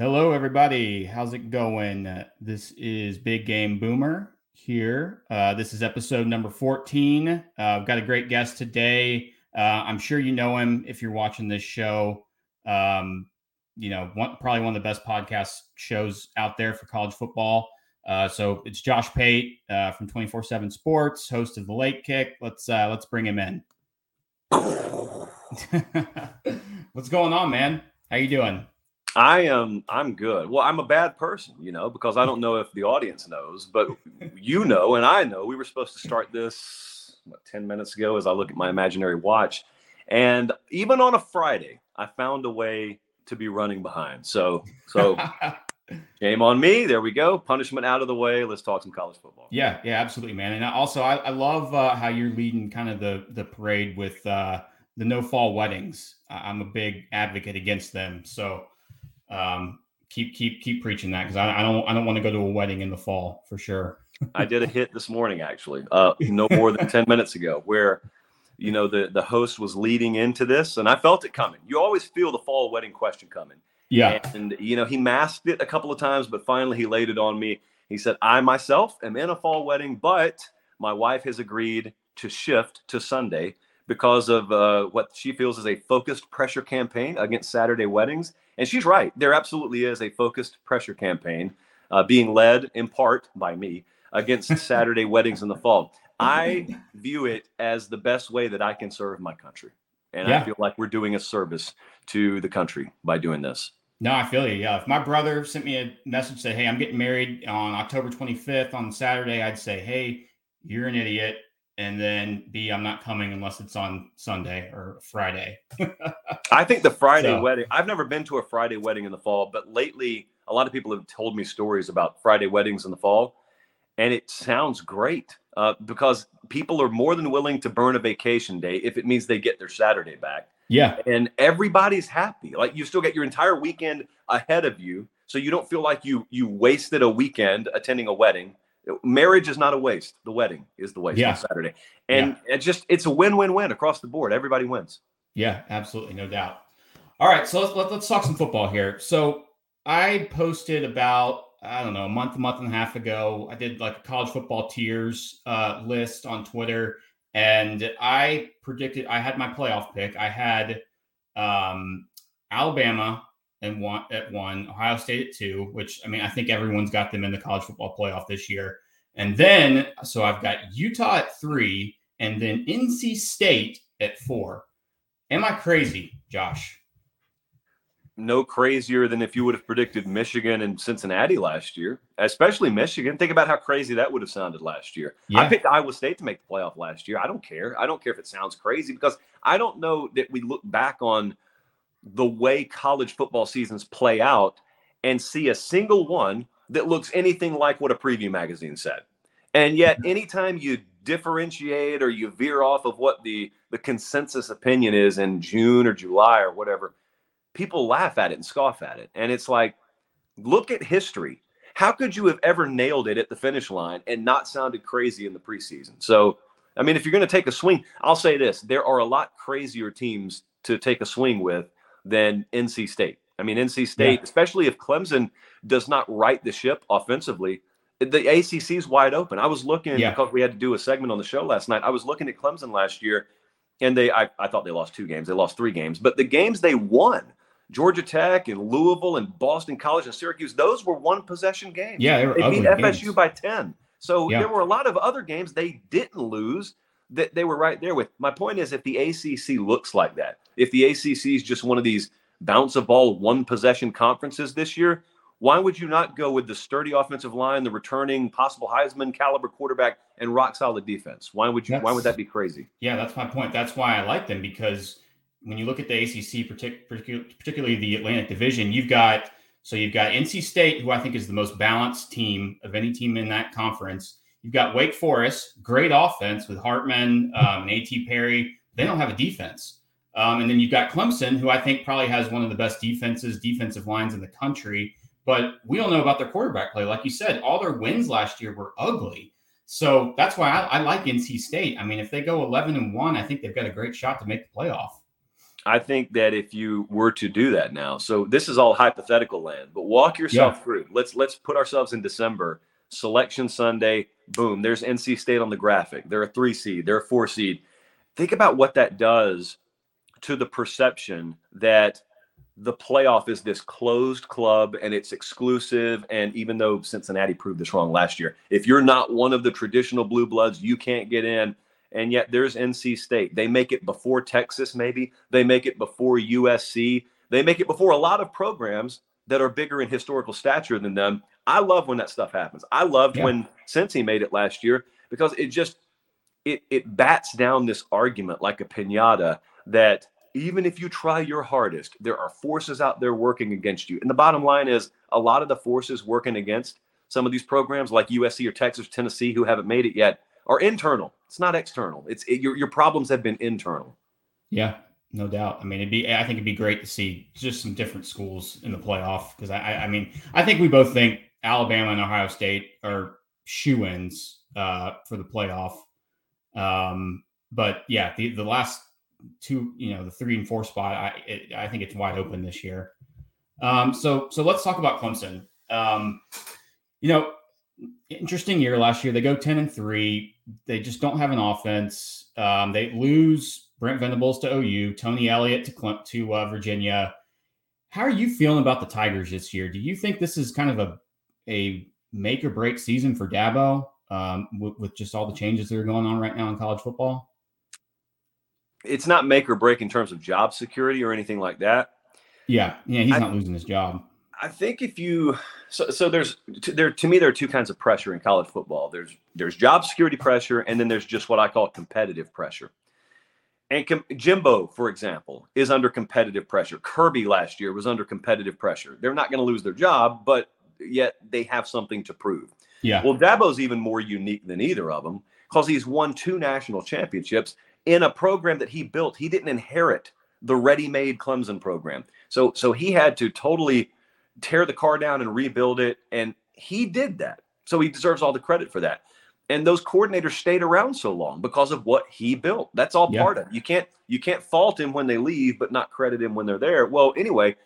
Hello, everybody. How's it going? Uh, this is Big Game Boomer here. Uh, this is episode number 14. Uh, I've got a great guest today. Uh, I'm sure you know him if you're watching this show. Um, you know, one, probably one of the best podcast shows out there for college football. Uh, so it's Josh Pate from 24 7 Sports, host of the Late Kick. Let's let's bring him in. What's going on, man? How you doing? I am I'm good. Well, I'm a bad person, you know, because I don't know if the audience knows, but you know and I know we were supposed to start this what, 10 minutes ago as I look at my imaginary watch. And even on a Friday, I found a way to be running behind. So so Shame on me. There we go. Punishment out of the way. Let's talk some college football. Yeah, yeah, absolutely, man. And also, I, I love uh, how you're leading kind of the the parade with uh, the no fall weddings. I'm a big advocate against them. So um, keep keep keep preaching that because I, I, don't I don't want to go to a wedding in the fall for sure. I did a hit this morning actually, uh, no more than ten minutes ago, where you know the the host was leading into this, and I felt it coming. You always feel the fall wedding question coming. Yeah, and you know he masked it a couple of times, but finally he laid it on me. He said, "I myself am in a fall wedding, but my wife has agreed to shift to Sunday." because of uh, what she feels is a focused pressure campaign against Saturday weddings. And she's right. There absolutely is a focused pressure campaign uh, being led in part by me against Saturday weddings in the fall. I view it as the best way that I can serve my country. And yeah. I feel like we're doing a service to the country by doing this. No, I feel you. Yeah. If my brother sent me a message, say, Hey, I'm getting married on October 25th on Saturday, I'd say, Hey, you're an idiot and then B, I'm not coming unless it's on Sunday or Friday. I think the Friday so. wedding, I've never been to a Friday wedding in the fall, but lately a lot of people have told me stories about Friday weddings in the fall, and it sounds great uh, because people are more than willing to burn a vacation day if it means they get their Saturday back. Yeah. And everybody's happy. Like you still get your entire weekend ahead of you. So you don't feel like you you wasted a weekend attending a wedding marriage is not a waste. The wedding is the waste yeah. on Saturday. And yeah. it just it's a win-win-win across the board. Everybody wins. Yeah, absolutely, no doubt. All right, so let's let, let's talk some football here. So I posted about I don't know a month, a month and a half ago. I did like a college football tiers uh, list on Twitter, and I predicted I had my playoff pick. I had um, Alabama and one at one, Ohio State at two, which I mean, I think everyone's got them in the college football playoff this year. And then, so I've got Utah at three, and then NC State at four. Am I crazy, Josh? No crazier than if you would have predicted Michigan and Cincinnati last year, especially Michigan. Think about how crazy that would have sounded last year. Yeah. I picked Iowa State to make the playoff last year. I don't care. I don't care if it sounds crazy because I don't know that we look back on – the way college football seasons play out and see a single one that looks anything like what a preview magazine said. And yet, mm-hmm. anytime you differentiate or you veer off of what the, the consensus opinion is in June or July or whatever, people laugh at it and scoff at it. And it's like, look at history. How could you have ever nailed it at the finish line and not sounded crazy in the preseason? So, I mean, if you're going to take a swing, I'll say this there are a lot crazier teams to take a swing with than NC State. I mean, NC State, yeah. especially if Clemson does not right the ship offensively, the ACC is wide open. I was looking yeah. because we had to do a segment on the show last night. I was looking at Clemson last year, and they I, I thought they lost two games. They lost three games, but the games they won, Georgia Tech and Louisville and Boston College and Syracuse, those were one possession games. Yeah, they, they beat FSU games. by ten. So yeah. there were a lot of other games they didn't lose that they were right there with. My point is, if the ACC looks like that, if the ACC is just one of these bounce a ball one possession conferences this year, why would you not go with the sturdy offensive line, the returning possible Heisman caliber quarterback, and rock solid defense? Why would you? That's, why would that be crazy? Yeah, that's my point. That's why I like them because when you look at the ACC, particularly the Atlantic Division, you've got so you've got NC State, who I think is the most balanced team of any team in that conference. You've got Wake Forest, great offense with Hartman um, and A.T. Perry. They don't have a defense. Um, and then you've got Clemson, who I think probably has one of the best defenses, defensive lines in the country. But we don't know about their quarterback play. Like you said, all their wins last year were ugly. So that's why I, I like NC State. I mean, if they go 11 and 1, I think they've got a great shot to make the playoff. I think that if you were to do that now, so this is all hypothetical land, but walk yourself yeah. through. Let's let's put ourselves in December. Selection Sunday, boom, there's NC State on the graphic. They're a three seed, they're a four seed. Think about what that does to the perception that the playoff is this closed club and it's exclusive. And even though Cincinnati proved this wrong last year, if you're not one of the traditional blue bloods, you can't get in. And yet there's NC State. They make it before Texas, maybe. They make it before USC. They make it before a lot of programs that are bigger in historical stature than them. I love when that stuff happens. I loved yeah. when Cincy made it last year because it just it it bats down this argument like a pinata that even if you try your hardest, there are forces out there working against you. And the bottom line is a lot of the forces working against some of these programs like USC or Texas, or Tennessee, who haven't made it yet, are internal. It's not external. It's it, your your problems have been internal. Yeah, no doubt. I mean, it'd be I think it'd be great to see just some different schools in the playoff because I, I mean I think we both think Alabama and Ohio State are shoe ins uh, for the playoff. Um, but yeah, the the last two, you know, the three and four spot, I it, I think it's wide open this year. Um, so so let's talk about Clemson. Um, you know, interesting year last year. They go ten and three. They just don't have an offense. Um, they lose Brent Venables to OU, Tony Elliott to to uh, Virginia. How are you feeling about the Tigers this year? Do you think this is kind of a a make or break season for Dabo um, with, with just all the changes that are going on right now in college football? it's not make or break in terms of job security or anything like that. Yeah, yeah, he's I, not losing his job. I think if you so so there's there to me there are two kinds of pressure in college football. There's there's job security pressure and then there's just what I call competitive pressure. And com- Jimbo, for example, is under competitive pressure. Kirby last year was under competitive pressure. They're not going to lose their job, but yet they have something to prove. Yeah. Well, Dabo's even more unique than either of them because he's won two national championships in a program that he built. He didn't inherit the ready-made Clemson program. So so he had to totally tear the car down and rebuild it and he did that. So he deserves all the credit for that. And those coordinators stayed around so long because of what he built. That's all yeah. part of it. You can't you can't fault him when they leave but not credit him when they're there. Well, anyway,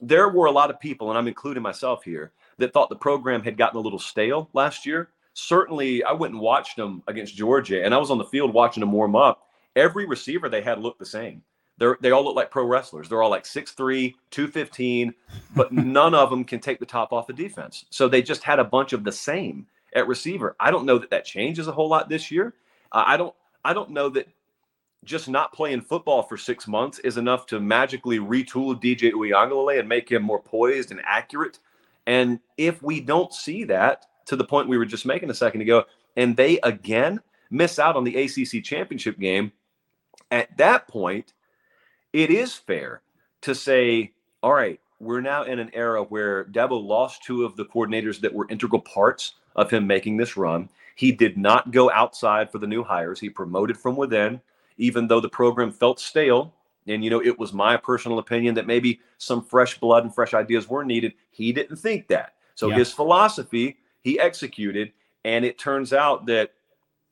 there were a lot of people and I'm including myself here that thought the program had gotten a little stale last year certainly I went and watched them against Georgia, and I was on the field watching them warm up. Every receiver they had looked the same. They're, they all look like pro wrestlers. They're all like 6'3, 215, but none of them can take the top off the defense. So they just had a bunch of the same at receiver. I don't know that that changes a whole lot this year. Uh, I don't I don't know that just not playing football for six months is enough to magically retool DJ Uiagalelei and make him more poised and accurate. And if we don't see that, to the point we were just making a second ago, and they again miss out on the ACC championship game, at that point, it is fair to say, all right, we're now in an era where Dabo lost two of the coordinators that were integral parts of him making this run. He did not go outside for the new hires. He promoted from within, even though the program felt stale. And, you know, it was my personal opinion that maybe some fresh blood and fresh ideas were needed. He didn't think that. So yeah. his philosophy he executed, and it turns out that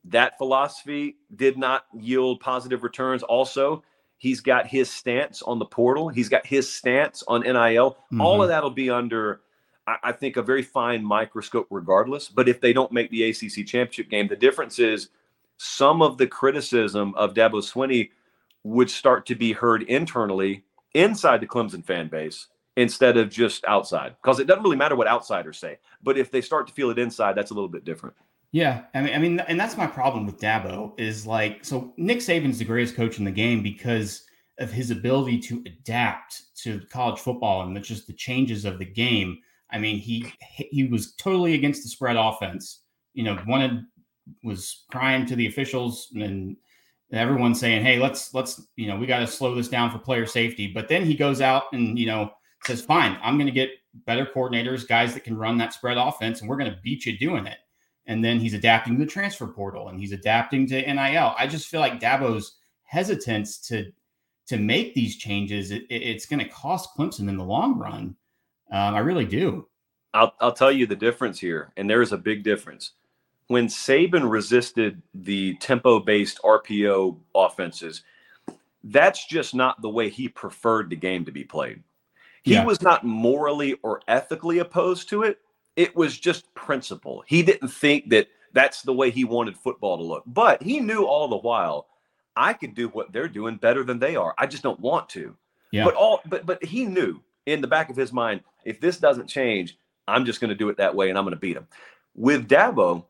that philosophy did not yield positive returns. Also, he's got his stance on the portal. He's got his stance on NIL. Mm-hmm. All of that'll be under, I, I think, a very fine microscope, regardless. But if they don't make the ACC championship game, the difference is some of the criticism of Dabo Swinney would start to be heard internally inside the Clemson fan base instead of just outside. Because it doesn't really matter what outsiders say but if they start to feel it inside that's a little bit different. Yeah i mean i mean and that's my problem with dabo is like so nick saban's the greatest coach in the game because of his ability to adapt to college football and just the changes of the game. I mean he he was totally against the spread offense you know wanted was crying to the officials and everyone saying hey let's let's you know we got to slow this down for player safety but then he goes out and you know says, fine, I'm going to get better coordinators, guys that can run that spread offense, and we're going to beat you doing it. And then he's adapting to the transfer portal and he's adapting to NIL. I just feel like Dabo's hesitance to to make these changes, it, it's going to cost Clemson in the long run. Um, I really do. I'll, I'll tell you the difference here, and there is a big difference. When Saban resisted the tempo based RPO offenses, that's just not the way he preferred the game to be played. He yeah. was not morally or ethically opposed to it. It was just principle. He didn't think that that's the way he wanted football to look. But he knew all the while I could do what they're doing better than they are. I just don't want to. Yeah. But all but but he knew in the back of his mind, if this doesn't change, I'm just going to do it that way and I'm going to beat him. With Dabo,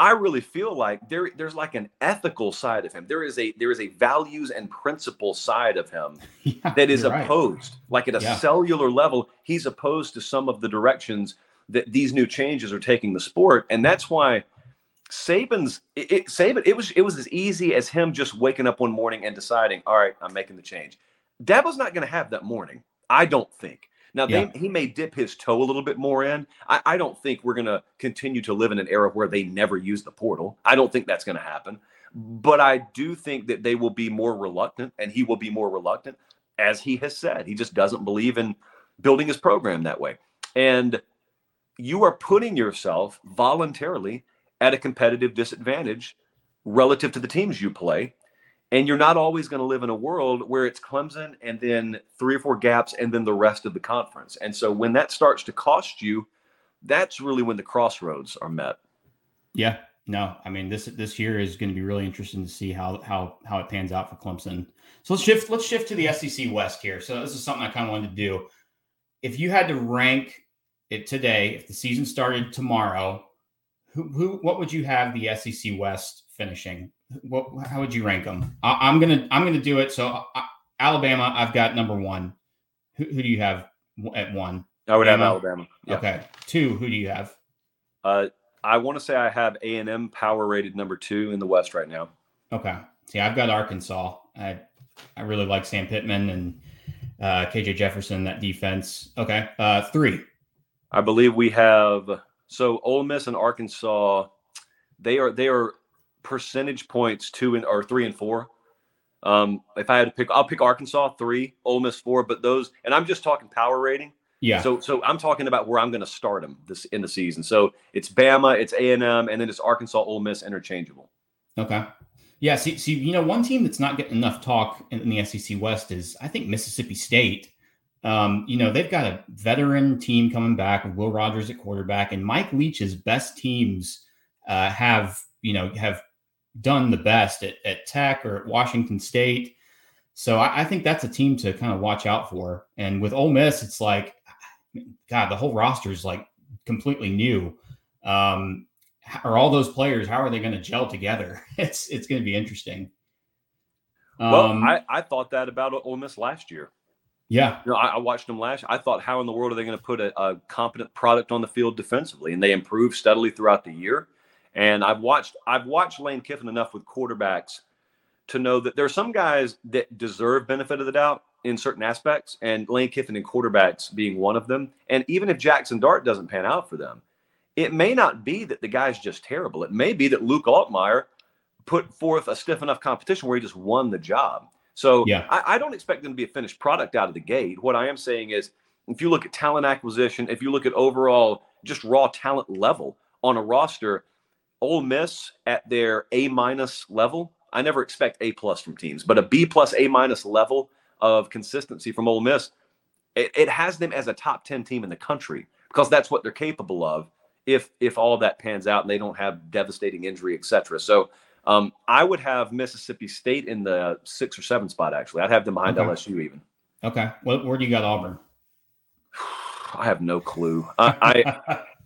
I really feel like there there's like an ethical side of him. There is a there is a values and principle side of him yeah, that is opposed. Right. Like at a yeah. cellular level, he's opposed to some of the directions that these new changes are taking the sport, and that's why Saban's it, it Saban it was it was as easy as him just waking up one morning and deciding, all right, I'm making the change. Dabo's not going to have that morning. I don't think. Now yeah. they, he may dip his toe a little bit more in. I, I don't think we're going to continue to live in an era where they never use the portal. I don't think that's going to happen. But I do think that they will be more reluctant, and he will be more reluctant, as he has said. He just doesn't believe in building his program that way. And you are putting yourself voluntarily at a competitive disadvantage relative to the teams you play and you're not always going to live in a world where it's Clemson and then three or four gaps and then the rest of the conference. And so when that starts to cost you, that's really when the crossroads are met. Yeah. No, I mean this this year is going to be really interesting to see how how how it pans out for Clemson. So let's shift let's shift to the SEC West here. So this is something I kind of wanted to do. If you had to rank it today, if the season started tomorrow, who, who what would you have the SEC West finishing what, how would you rank them? I, am gonna I'm gonna do it. So uh, Alabama, I've got number one. Who, who, do you have at one? I would have Alabama. Yeah. Okay. Two. Who do you have? Uh, I want to say I have A and M power rated number two in the West right now. Okay. See, I've got Arkansas. I I really like Sam Pittman and uh, KJ Jefferson. That defense. Okay. Uh, three. I believe we have so Ole Miss and Arkansas. They are they are percentage points two and or three and four. Um, if I had to pick, I'll pick Arkansas three, Ole Miss four. But those, and I'm just talking power rating. Yeah. So so I'm talking about where I'm going to start them this in the season. So it's Bama, it's A and M, and then it's Arkansas, Ole Miss, interchangeable. Okay. Yeah. See, see, you know, one team that's not getting enough talk in, in the SEC West is I think Mississippi State. Um, you know, they've got a veteran team coming back with Will Rogers at quarterback, and Mike Leach's best teams uh, have you know have done the best at, at Tech or at Washington State. So I, I, think that's a team to kind of watch out for. And with Ole Miss, it's like, God, the whole roster is like completely new. Um, are all those players? How are they going to gel together? It's it's going to be interesting. Um, well, I, I thought that about Ole Miss last year. Yeah, you know, I, I, watched them last. I thought, how in the world are they going to put a, a competent product on the field defensively? And they improved steadily throughout the year. And I've watched I've watched Lane Kiffin enough with quarterbacks to know that there are some guys that deserve benefit of the doubt in certain aspects, and Lane Kiffin and quarterbacks being one of them. And even if Jackson Dart doesn't pan out for them, it may not be that the guy's just terrible. It may be that Luke Altmyer put forth a stiff enough competition where he just won the job. So yeah. I, I don't expect them to be a finished product out of the gate. What I am saying is, if you look at talent acquisition, if you look at overall just raw talent level on a roster, Ole Miss at their A minus level, I never expect A plus from teams, but a B plus A minus level of consistency from Ole Miss, it, it, has them as a top 10 team in the country because that's what they're capable of if if all of that pans out and they don't have devastating injury, etc. So um, I would have Mississippi State in the six or seven spot, actually. I'd have them behind okay. LSU even. Okay. Well, where do you got Auburn? I have no clue. I, I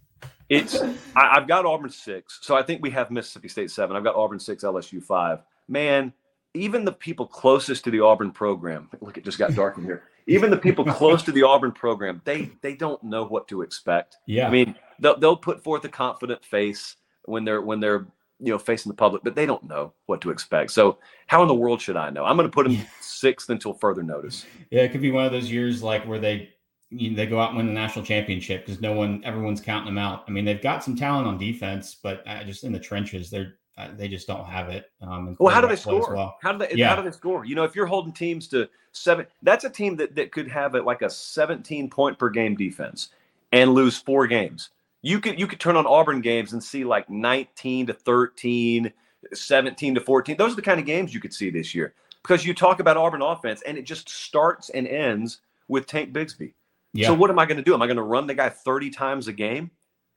It's I, have got Auburn six, so I think we have Mississippi State seven. I've got Auburn six, LSU five. Man, even the people closest to the Auburn program, look, it just got dark in here. Even the people close to the Auburn program, they they don't know what to expect. Yeah, I mean they'll they'll put forth a confident face when they're when they're you know facing the public, but they don't know what to expect. So how in the world should I know? I'm going to put them sixth until further notice. Yeah, it could be one of those years like where they you know, they go out and win the national championship because no one, everyone's counting them out. I mean, they've got some talent on defense, but uh, just in the trenches, they're uh, they just don't have it. Um, well, how do they score? Well. How do they? Yeah. How do they score? You know, if you're holding teams to seven, that's a team that that could have it like a 17 point per game defense and lose four games. You could you could turn on Auburn games and see like 19 to 13, 17 to 14. Those are the kind of games you could see this year. because you talk about Auburn offense and it just starts and ends with Tank Bigsby. Yeah. So what am I going to do? Am I going to run the guy 30 times a game?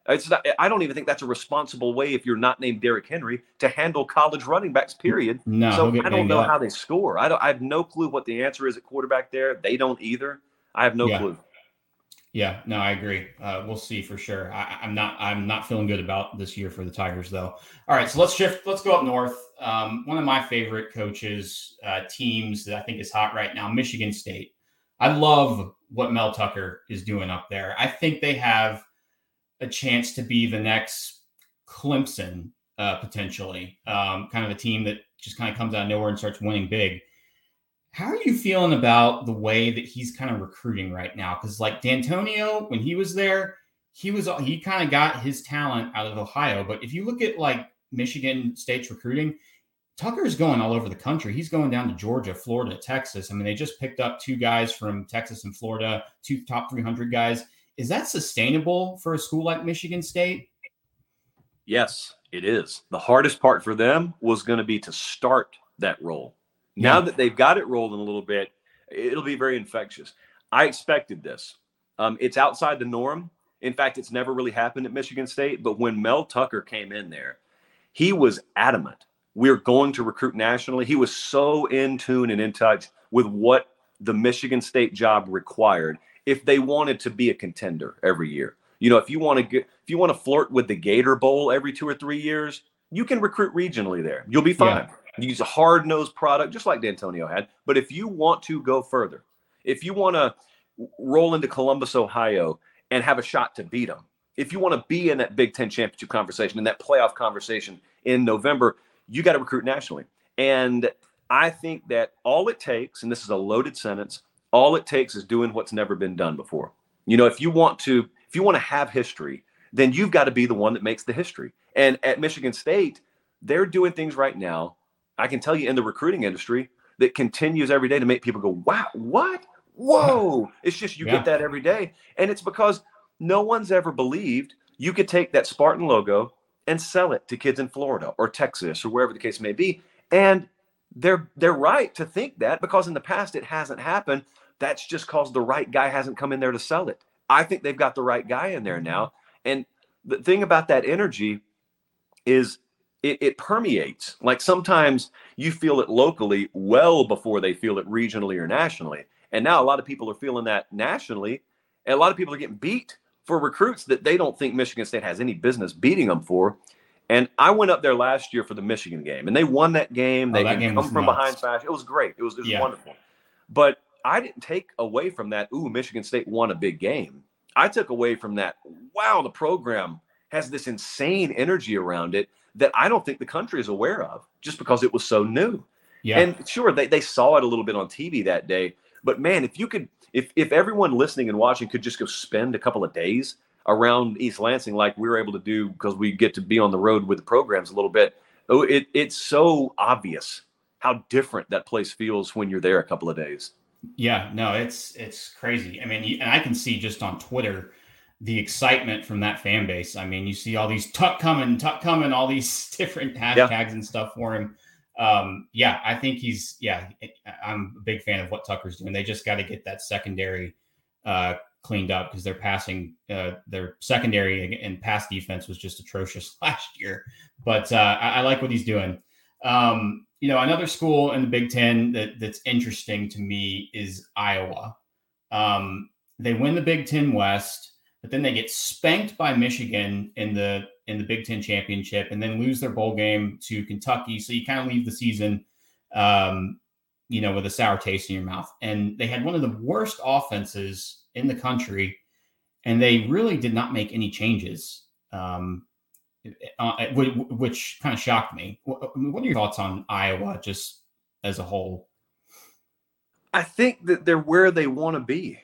It's not, I don't even think that's a responsible way if you're not named Derrick Henry to handle college running backs. Period. No, so I don't know up. how they score. I don't. I have no clue what the answer is at quarterback there. They don't either. I have no yeah. clue. Yeah, no, I agree. Uh, we'll see for sure. I, am not. I'm not feeling good about this year for the Tigers, though. All right, so let's shift. Let's go up north. Um, one of my favorite coaches, uh, teams that I think is hot right now, Michigan State. I love what Mel Tucker is doing up there. I think they have a chance to be the next Clemson uh, potentially, um, kind of a team that just kind of comes out of nowhere and starts winning big. How are you feeling about the way that he's kind of recruiting right now? Because like D'Antonio, when he was there, he was he kind of got his talent out of Ohio. But if you look at like Michigan State's recruiting, Tucker's going all over the country. He's going down to Georgia, Florida, Texas. I mean, they just picked up two guys from Texas and Florida, two top 300 guys. Is that sustainable for a school like Michigan State? Yes, it is. The hardest part for them was going to be to start that role. Yeah. Now that they've got it rolling a little bit, it'll be very infectious. I expected this. Um, it's outside the norm. In fact, it's never really happened at Michigan State. But when Mel Tucker came in there, he was adamant we're going to recruit nationally. He was so in tune and in touch with what the Michigan State job required if they wanted to be a contender every year. You know, if you want to get if you want to flirt with the Gator Bowl every two or three years, you can recruit regionally there. You'll be fine. Yeah. Use a hard nosed product, just like D'Antonio had. But if you want to go further, if you want to roll into Columbus, Ohio, and have a shot to beat them, if you want to be in that Big Ten championship conversation, in that playoff conversation in November, you got to recruit nationally. And I think that all it takes, and this is a loaded sentence, all it takes is doing what's never been done before. You know, if you want to, if you want to have history, then you've got to be the one that makes the history. And at Michigan State, they're doing things right now. I can tell you in the recruiting industry that continues every day to make people go, wow, what? Whoa. It's just you yeah. get that every day. And it's because no one's ever believed you could take that Spartan logo and sell it to kids in Florida or Texas or wherever the case may be. And they're they're right to think that because in the past it hasn't happened. That's just because the right guy hasn't come in there to sell it. I think they've got the right guy in there now. And the thing about that energy is it, it permeates. Like sometimes you feel it locally well before they feel it regionally or nationally. And now a lot of people are feeling that nationally, and a lot of people are getting beat for recruits that they don't think Michigan State has any business beating them for. And I went up there last year for the Michigan game, and they won that game. Oh, they oh, that game come from nuts. behind fashion. It was great. It was, it was yeah. wonderful. But I didn't take away from that. Ooh, Michigan State won a big game. I took away from that. Wow, the program has this insane energy around it that I don't think the country is aware of, just because it was so new. Yeah. And sure, they, they saw it a little bit on TV that day. But man, if you could if if everyone listening and watching could just go spend a couple of days around East Lansing like we were able to do because we get to be on the road with the programs a little bit, oh, it it's so obvious how different that place feels when you're there a couple of days. Yeah, no, it's it's crazy. I mean, and I can see just on Twitter the excitement from that fan base. I mean, you see all these tuck coming, tuck coming, all these different hashtags yeah. and stuff for him um, yeah, I think he's yeah. I'm a big fan of what Tucker's doing. They just got to get that secondary uh, cleaned up because their passing, uh, their secondary and pass defense was just atrocious last year. But uh, I, I, like what he's doing. Um, you know, another school in the Big Ten that, that's interesting to me is Iowa. Um, they win the Big Ten West, but then they get spanked by Michigan in the in the Big Ten championship and then lose their bowl game to Kentucky. So you kind of leave the season, um, you know, with a sour taste in your mouth. And they had one of the worst offenses in the country, and they really did not make any changes, um, uh, which kind of shocked me. What are your thoughts on Iowa just as a whole? I think that they're where they want to be.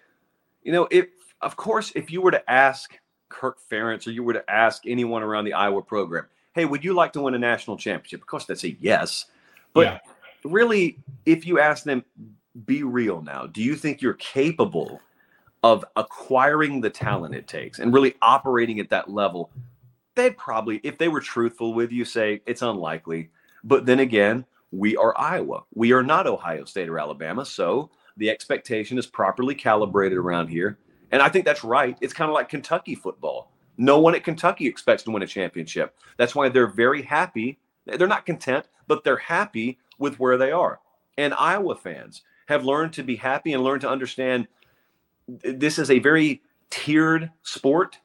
You know, if of course, if you were to ask Kirk Ferentz or you were to ask anyone around the Iowa program, hey, would you like to win a national championship? Of course, they'd say yes. But yeah. really, if you ask them, be real now, do you think you're capable of acquiring the talent it takes and really operating at that level? They'd probably, if they were truthful with you, say it's unlikely. But then again, we are Iowa. We are not Ohio State or Alabama. So the expectation is properly calibrated around here. And I think that's right. It's kind of like Kentucky football. No one at Kentucky expects to win a championship. That's why they're very happy. They're not content, but they're happy with where they are. And Iowa fans have learned to be happy and learned to understand this is a very tiered sport.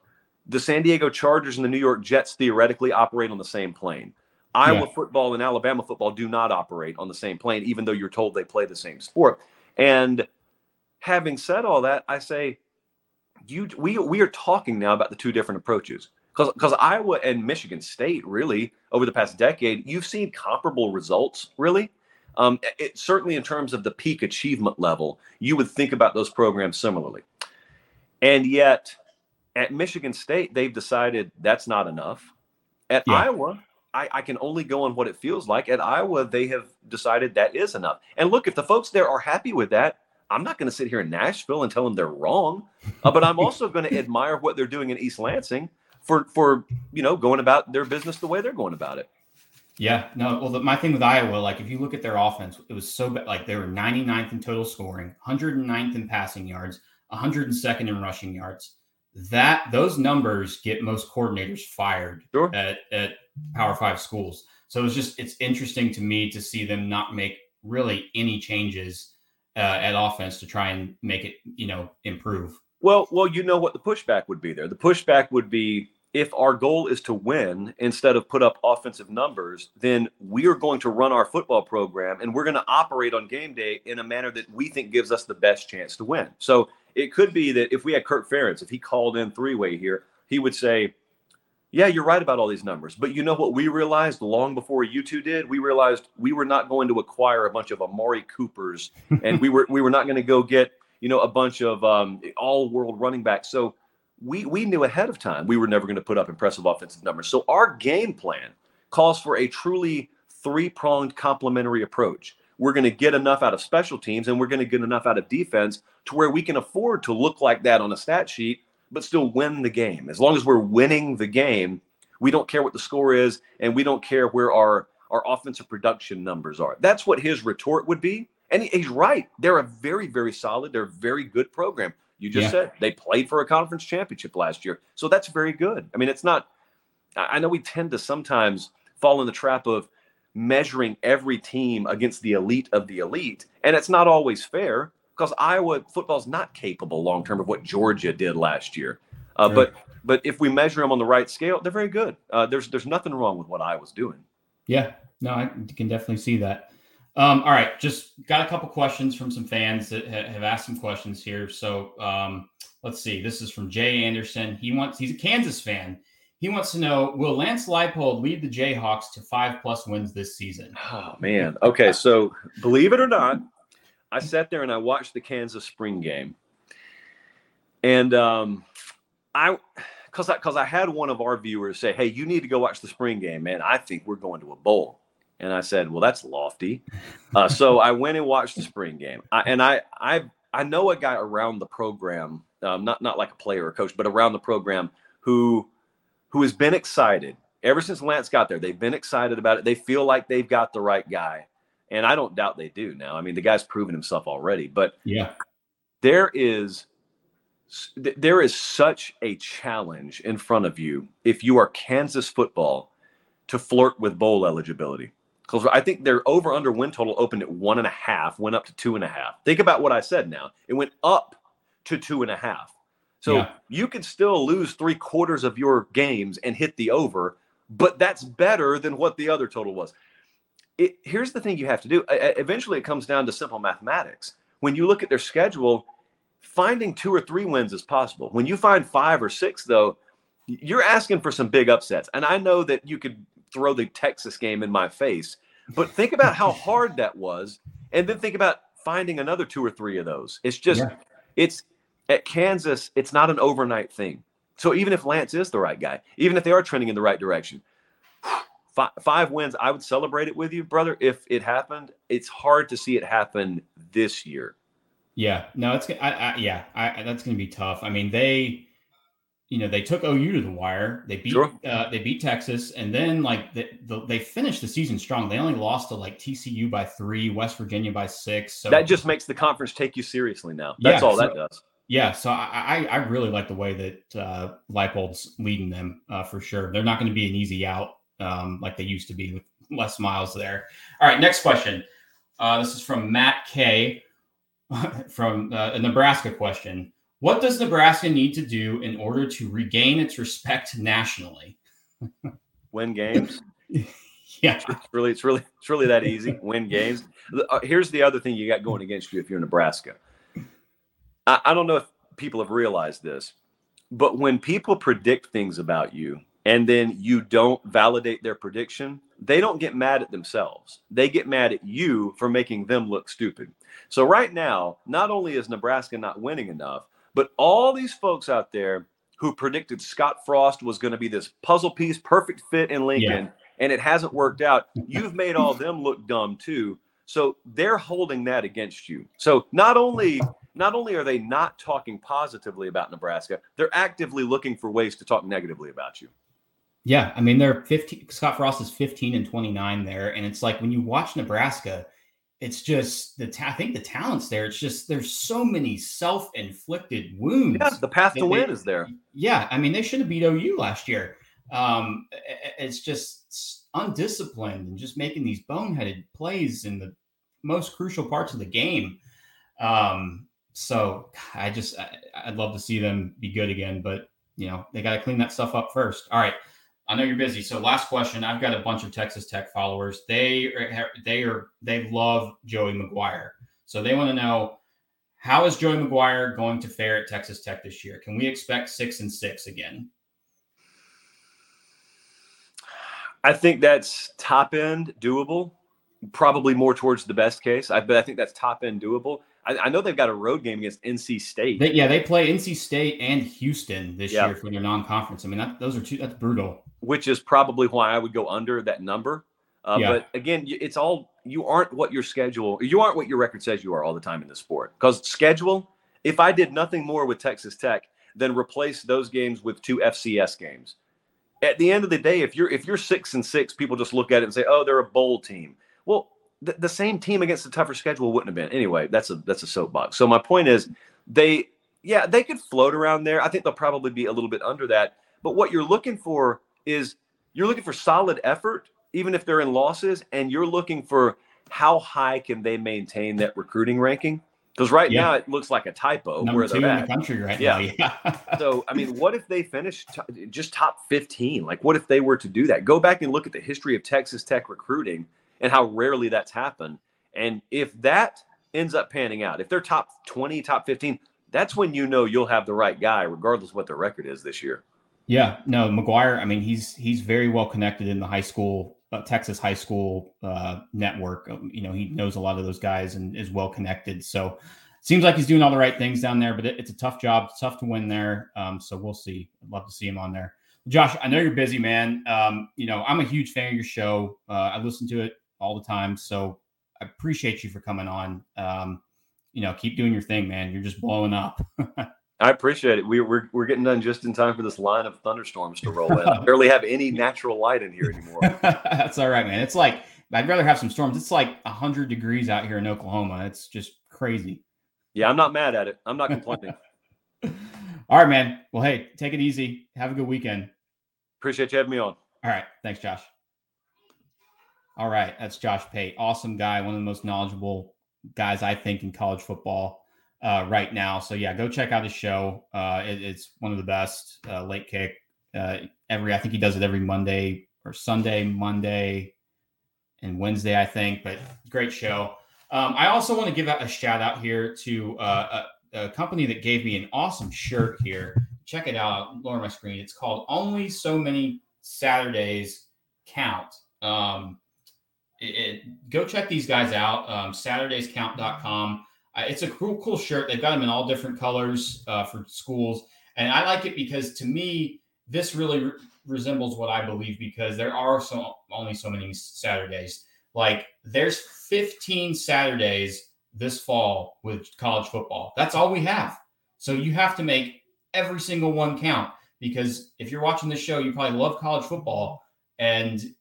The San Diego Chargers and the New York Jets theoretically operate on the same plane. Iowa yeah. football and Alabama football do not operate on the same plane, even though you're told they play the same sport. And having said all that, I say you we we are talking now about the two different approaches because because Iowa and Michigan State really over the past decade you've seen comparable results really. Um, it, certainly in terms of the peak achievement level, you would think about those programs similarly. And yet, at Michigan State, they've decided that's not enough. At yeah. Iowa, I, I, can only go on what it feels like. At Iowa, they have decided that is enough. And look, if the folks there are happy with that, I'm not going to sit here in Nashville and tell them they're wrong. Uh, but I'm also going to admire what they're doing in East Lansing for for you know going about their business the way they're going about it. Yeah, no. Well, the, my thing with Iowa, like if you look at their offense, it was so bad. Like they were 99th in total scoring, 109th in passing yards, 102nd in rushing yards. That those numbers get most coordinators fired sure. at, at Power Five schools. So it's just it's interesting to me to see them not make really any changes uh, at offense to try and make it you know improve. Well, well, you know what the pushback would be there. The pushback would be if our goal is to win instead of put up offensive numbers, then we are going to run our football program and we're going to operate on game day in a manner that we think gives us the best chance to win. So it could be that if we had Kirk Ferentz, if he called in three way here, he would say, yeah, you're right about all these numbers. But you know what we realized long before you two did? We realized we were not going to acquire a bunch of Amari Coopers and we were we were not going to go get, you know, a bunch of um, all world running backs. So we we knew ahead of time we were never going to put up impressive offensive numbers. So our game plan calls for a truly three-pronged complementary approach. We're going to get enough out of special teams and we're going to get enough out of defense to where we can afford to look like that on a stat sheet but still win the game. As long as we're winning the game, we don't care what the score is, and we don't care where our our offensive production numbers are. That's what his retort would be. And he's right. They're a very, very solid, they're a very good program. You just yeah. said they played for a conference championship last year. So that's very good. I mean, it's not, I know we tend to sometimes fall in the trap of measuring every team against the elite of the elite, and it's not always fair because Iowa football is not capable long term of what Georgia did last year. Uh, But but if we measure them on the right scale, they're very good. Uh, there's there's nothing wrong with what Iowa's doing. Yeah, no, I can definitely see that. Um, all right, just got a couple questions from some fans that ha- have asked some questions here. So um, let's see. This is from Jay Anderson. He wants he's a Kansas fan. He wants to know: Will Lance Leipold lead the Jayhawks to five plus wins this season? Oh man. Okay, so believe it or not, I sat there and I watched the Kansas spring game, and um, I because I because I had one of our viewers say, "Hey, you need to go watch the spring game, man. I think we're going to a bowl." And I said, "Well, that's lofty." Uh, so I went and watched the spring game, I, and I I I know a guy around the program, um, not not like a player or coach, but around the program who who has been excited ever since Lance got there. They've been excited about it. They feel like they've got the right guy and I don't doubt they do now. I mean, the guy's proven himself already, but yeah, there is there is such a challenge in front of you if you are Kansas football to flirt with bowl eligibility. Because I think their over under win total opened at one and a half, went up to two and a half. Think about what I said now. It went up to two and a half. So yeah. you can still lose three quarters of your games and hit the over, but that's better than what the other total was it, here's the thing you have to do. Eventually, it comes down to simple mathematics. When you look at their schedule, finding two or three wins is possible. When you find five or six, though, you're asking for some big upsets. And I know that you could throw the Texas game in my face, but think about how hard that was. And then think about finding another two or three of those. It's just, yeah. it's at Kansas, it's not an overnight thing. So even if Lance is the right guy, even if they are trending in the right direction, five, five wins, I would celebrate it with you, brother. If it happened, it's hard to see it happen this year. Yeah, no, it's I, I yeah, I, that's going to be tough. I mean, they you know they took OU to the wire. They beat sure. uh, they beat Texas, and then like they, the, they finished the season strong. They only lost to like TCU by three, West Virginia by six. So that just makes the conference take you seriously now. That's yeah, all so, that does. Yeah, so I, I really like the way that uh, Leipold's leading them uh, for sure. They're not going to be an easy out um, like they used to be with Les Miles there. All right, next question. Uh, this is from Matt K from uh, a Nebraska question. What does Nebraska need to do in order to regain its respect nationally? Win games. yeah, it's really, it's really, it's really that easy. Win games. Uh, here's the other thing you got going against you if you're Nebraska. I, I don't know if people have realized this, but when people predict things about you and then you don't validate their prediction, they don't get mad at themselves. They get mad at you for making them look stupid. So right now, not only is Nebraska not winning enough, but all these folks out there who predicted Scott Frost was going to be this puzzle piece, perfect fit in Lincoln, yeah. and it hasn't worked out, you've made all them look dumb too. So they're holding that against you. So not only not only are they not talking positively about Nebraska, they're actively looking for ways to talk negatively about you. Yeah, I mean they're 15 Scott Frost is 15 and 29 there and it's like when you watch Nebraska, it's just the ta- I think the talents there. It's just there's so many self-inflicted wounds. Yeah, the path to win is there. Yeah, I mean they should have beat OU last year. Um, it's just undisciplined and just making these boneheaded plays in the most crucial parts of the game. Um, so I just I, I'd love to see them be good again, but you know they got to clean that stuff up first. All right. I know you're busy. So last question. I've got a bunch of Texas Tech followers. They are, they are they love Joey McGuire. So they want to know how is Joey McGuire going to fare at Texas Tech this year? Can we expect six and six again? I think that's top end doable. Probably more towards the best case. I but I think that's top end doable. I, I, know they've got a road game against NC State. They, yeah, they play NC State and Houston this year for their non-conference. I mean, that, those are two. That's brutal. Which is probably why I would go under that number. Uh, yeah. But again, it's all you aren't what your schedule. You aren't what your record says you are all the time in the sport. Because schedule. If I did nothing more with Texas Tech than replace those games with two FCS games, at the end of the day, if you're if you're six and six, people just look at it and say, "Oh, they're a bowl team." Well, the, the same team against a tougher schedule wouldn't have been. Anyway, that's a that's a soapbox. So my point is, they yeah they could float around there. I think they'll probably be a little bit under that. But what you're looking for is you're looking for solid effort, even if they're in losses, and you're looking for how high can they maintain that recruiting ranking. Because right yeah. now it looks like a typo Number where they're at. the country right yeah. now. Yeah. so I mean, what if they finish t- just top 15? Like, what if they were to do that? Go back and look at the history of Texas Tech recruiting and how rarely that's happened. And if that ends up panning out, if they're top 20, top 15, that's when you know you'll have the right guy, regardless what their record is this year. Yeah, no, McGuire. I mean, he's he's very well connected in the high school, uh, Texas high school uh, network. Um, you know, he knows a lot of those guys and is well connected. So, seems like he's doing all the right things down there. But it, it's a tough job, it's tough to win there. Um, so we'll see. I'd love to see him on there. Josh, I know you're busy, man. Um, you know, I'm a huge fan of your show. Uh, I listen to it all the time. So I appreciate you for coming on. Um, you know, keep doing your thing, man. You're just blowing up. I appreciate it. We, we're, we're getting done just in time for this line of thunderstorms to roll in. I barely have any natural light in here anymore. That's all right, man. It's like, I'd rather have some storms. It's like 100 degrees out here in Oklahoma. It's just crazy. Yeah, I'm not mad at it. I'm not complaining. all right, man. Well, hey, take it easy. Have a good weekend. Appreciate you having me on. All right. Thanks, Josh. All right, that's Josh Pate. Awesome guy, one of the most knowledgeable guys I think in college football uh, right now. So yeah, go check out his show. Uh, it, it's one of the best. Uh, late kick uh, every. I think he does it every Monday or Sunday, Monday, and Wednesday. I think, but great show. Um, I also want to give out a shout out here to uh, a, a company that gave me an awesome shirt here. Check it out, lower my screen. It's called Only So Many Saturdays Count. Um, it, it, go check these guys out. Um, SaturdaysCount.com. Uh, it's a cool, cool shirt. They've got them in all different colors uh, for schools, and I like it because to me, this really re- resembles what I believe because there are so only so many Saturdays. Like there's 15 Saturdays this fall with college football. That's all we have. So you have to make every single one count because if you're watching this show, you probably love college football and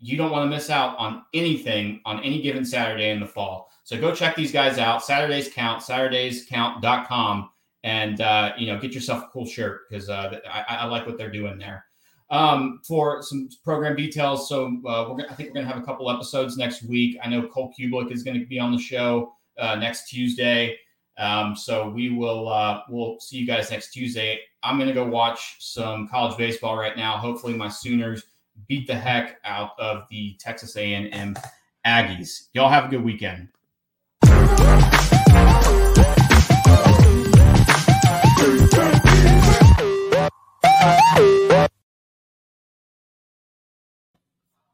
you don't want to miss out on anything on any given Saturday in the fall. So go check these guys out. Saturdays count, SaturdaysCount.com, and uh, you know get yourself a cool shirt because uh, I, I, like what they're doing there. Um, for some program details, so uh, we're gonna, I think we're gonna have a couple episodes next week. I know Cole Cubelic is going to be on the show uh, next Tuesday. Um, so we will uh, we'll see you guys next Tuesday. I'm gonna go watch some college baseball right now. Hopefully, my Sooners beat the heck out of the Texas A&M Aggies. Y'all have a good weekend.